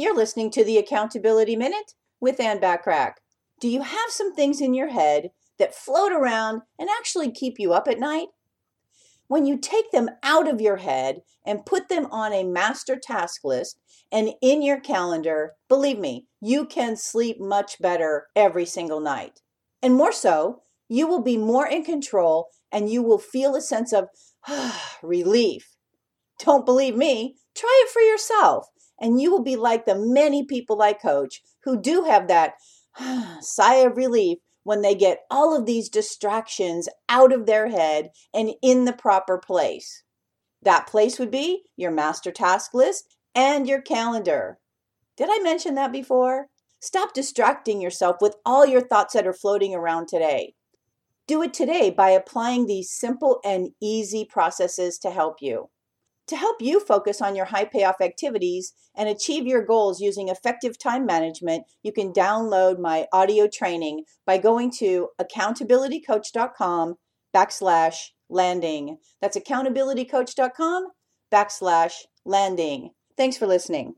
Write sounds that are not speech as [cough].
You're listening to the Accountability Minute with Ann Bachrach. Do you have some things in your head that float around and actually keep you up at night? When you take them out of your head and put them on a master task list and in your calendar, believe me, you can sleep much better every single night. And more so, you will be more in control and you will feel a sense of [sighs] relief. Don't believe me? Try it for yourself. And you will be like the many people I coach who do have that [sighs] sigh of relief when they get all of these distractions out of their head and in the proper place. That place would be your master task list and your calendar. Did I mention that before? Stop distracting yourself with all your thoughts that are floating around today. Do it today by applying these simple and easy processes to help you. To help you focus on your high payoff activities and achieve your goals using effective time management, you can download my audio training by going to accountabilitycoach.com backslash landing. That's accountabilitycoach.com backslash landing. Thanks for listening.